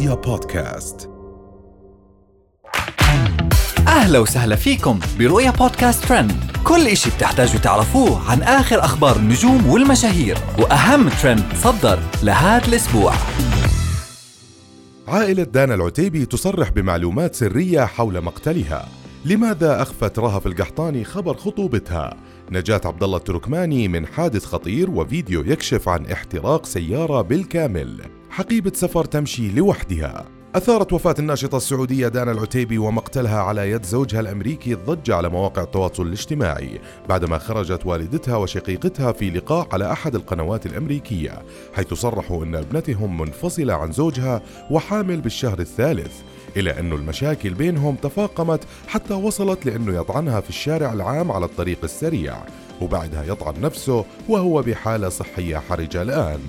رؤيا بودكاست. أهلا وسهلا فيكم برؤيا بودكاست ترند. كل إشي بتحتاجوا تعرفوه عن آخر أخبار النجوم والمشاهير وأهم ترند صدر لهذا الأسبوع. عائلة دانا العتيبي تصرح بمعلومات سرية حول مقتلها. لماذا أخفت رهف القحطاني خبر خطوبتها؟ نجاة عبد الله التركماني من حادث خطير وفيديو يكشف عن احتراق سيارة بالكامل. حقيبة سفر تمشي لوحدها. أثارت وفاة الناشطة السعودية دانا العتيبي ومقتلها على يد زوجها الأمريكي الضجة على مواقع التواصل الاجتماعي بعدما خرجت والدتها وشقيقتها في لقاء على أحد القنوات الأمريكية حيث صرحوا أن ابنتهم منفصلة عن زوجها وحامل بالشهر الثالث إلى أن المشاكل بينهم تفاقمت حتى وصلت لأنه يطعنها في الشارع العام على الطريق السريع وبعدها يطعن نفسه وهو بحالة صحية حرجة الآن.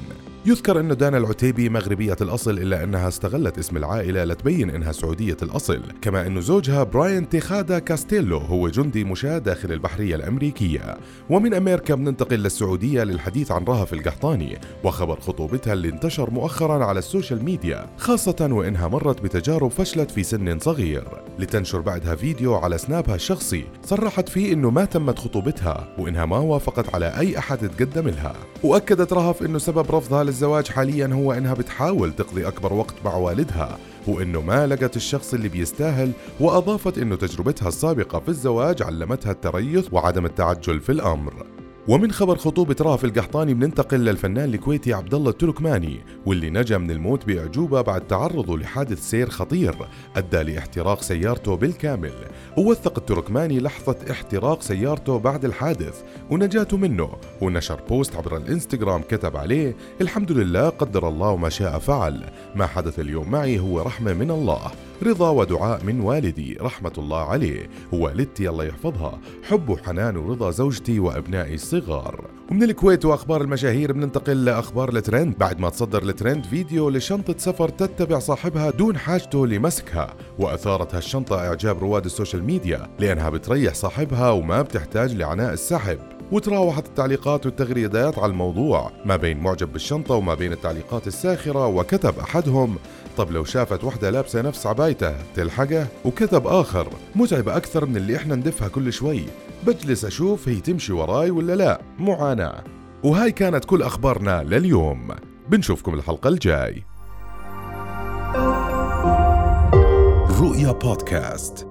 يذكر أن دانا العتيبي مغربية الأصل إلا أنها استغلت اسم العائلة لتبين أنها سعودية الأصل كما أن زوجها براين تيخادا كاستيلو هو جندي مشاة داخل البحرية الأمريكية. ومن أمريكا بننتقل للسعودية للحديث عن رهف القحطاني وخبر خطوبتها اللي انتشر مؤخرا على ال social media خاصة وإنها مرت بتجارب فشلت في سن صغير. لتنشر بعدها فيديو على سنابها الشخصي صرحت فيه أنه ما تمت خطوبتها وإنها ما وافقت على أي أحد تقدم لها. وأكدت رهف أنه سبب رفضها للزواج حاليا هو إنها بتحاول تقضي أكبر وقت مع والدها وانه ما لقت الشخص اللي بيستاهل وأضافت إنه تجربتها السابقة في الزواج علمتها التريث وعدم التعجل في الأمر. ومن خبر خطوبة رافي القحطاني بننتقل للفنان الكويتي عبد الله التركماني واللي نجا من الموت بإعجوبة بعد تعرضه لحادث سير خطير أدى لاحتراق سيارته بالكامل. ووثق التركماني لحظة احتراق سيارته بعد الحادث ونجاته منه ونشر post عبر الإنستغرام كتب عليه الحمد لله قدر الله ما شاء فعل ما حدث اليوم معي هو رحمة من الله. رضا ودعاء من والدي رحمة الله عليه. ووالدتي الله يحفظها. حب وحنان ورضا زوجتي وأبنائي الصغار. ومن الكويت وأخبار المشاهير بننتقل لأخبار الترند. بعد ما تصدر الترند فيديو لشنطة سفر تتبع صاحبها دون حاجته لمسكها. وأثارت هالشنطة إعجاب رواد ال social media لأنها بتريح صاحبها وما بتحتاج لعناء السحب. وتراوحت التعليقات والتغريدات على الموضوع ما بين معجب بالشنطة وما بين التعليقات الساخرة وكتب أحدهم طب لو شافت وحدة لابسة نفس عبايته تلحقه؟ وكتب آخر متعبة أكثر من اللي إحنا ندفها كل شوي بجلس أشوف هي تمشي وراي ولا لا؟ معاناة. وهاي كانت كل أخبارنا لليوم. بنشوفكم الحلقة الجاي. رؤيا بودكاست.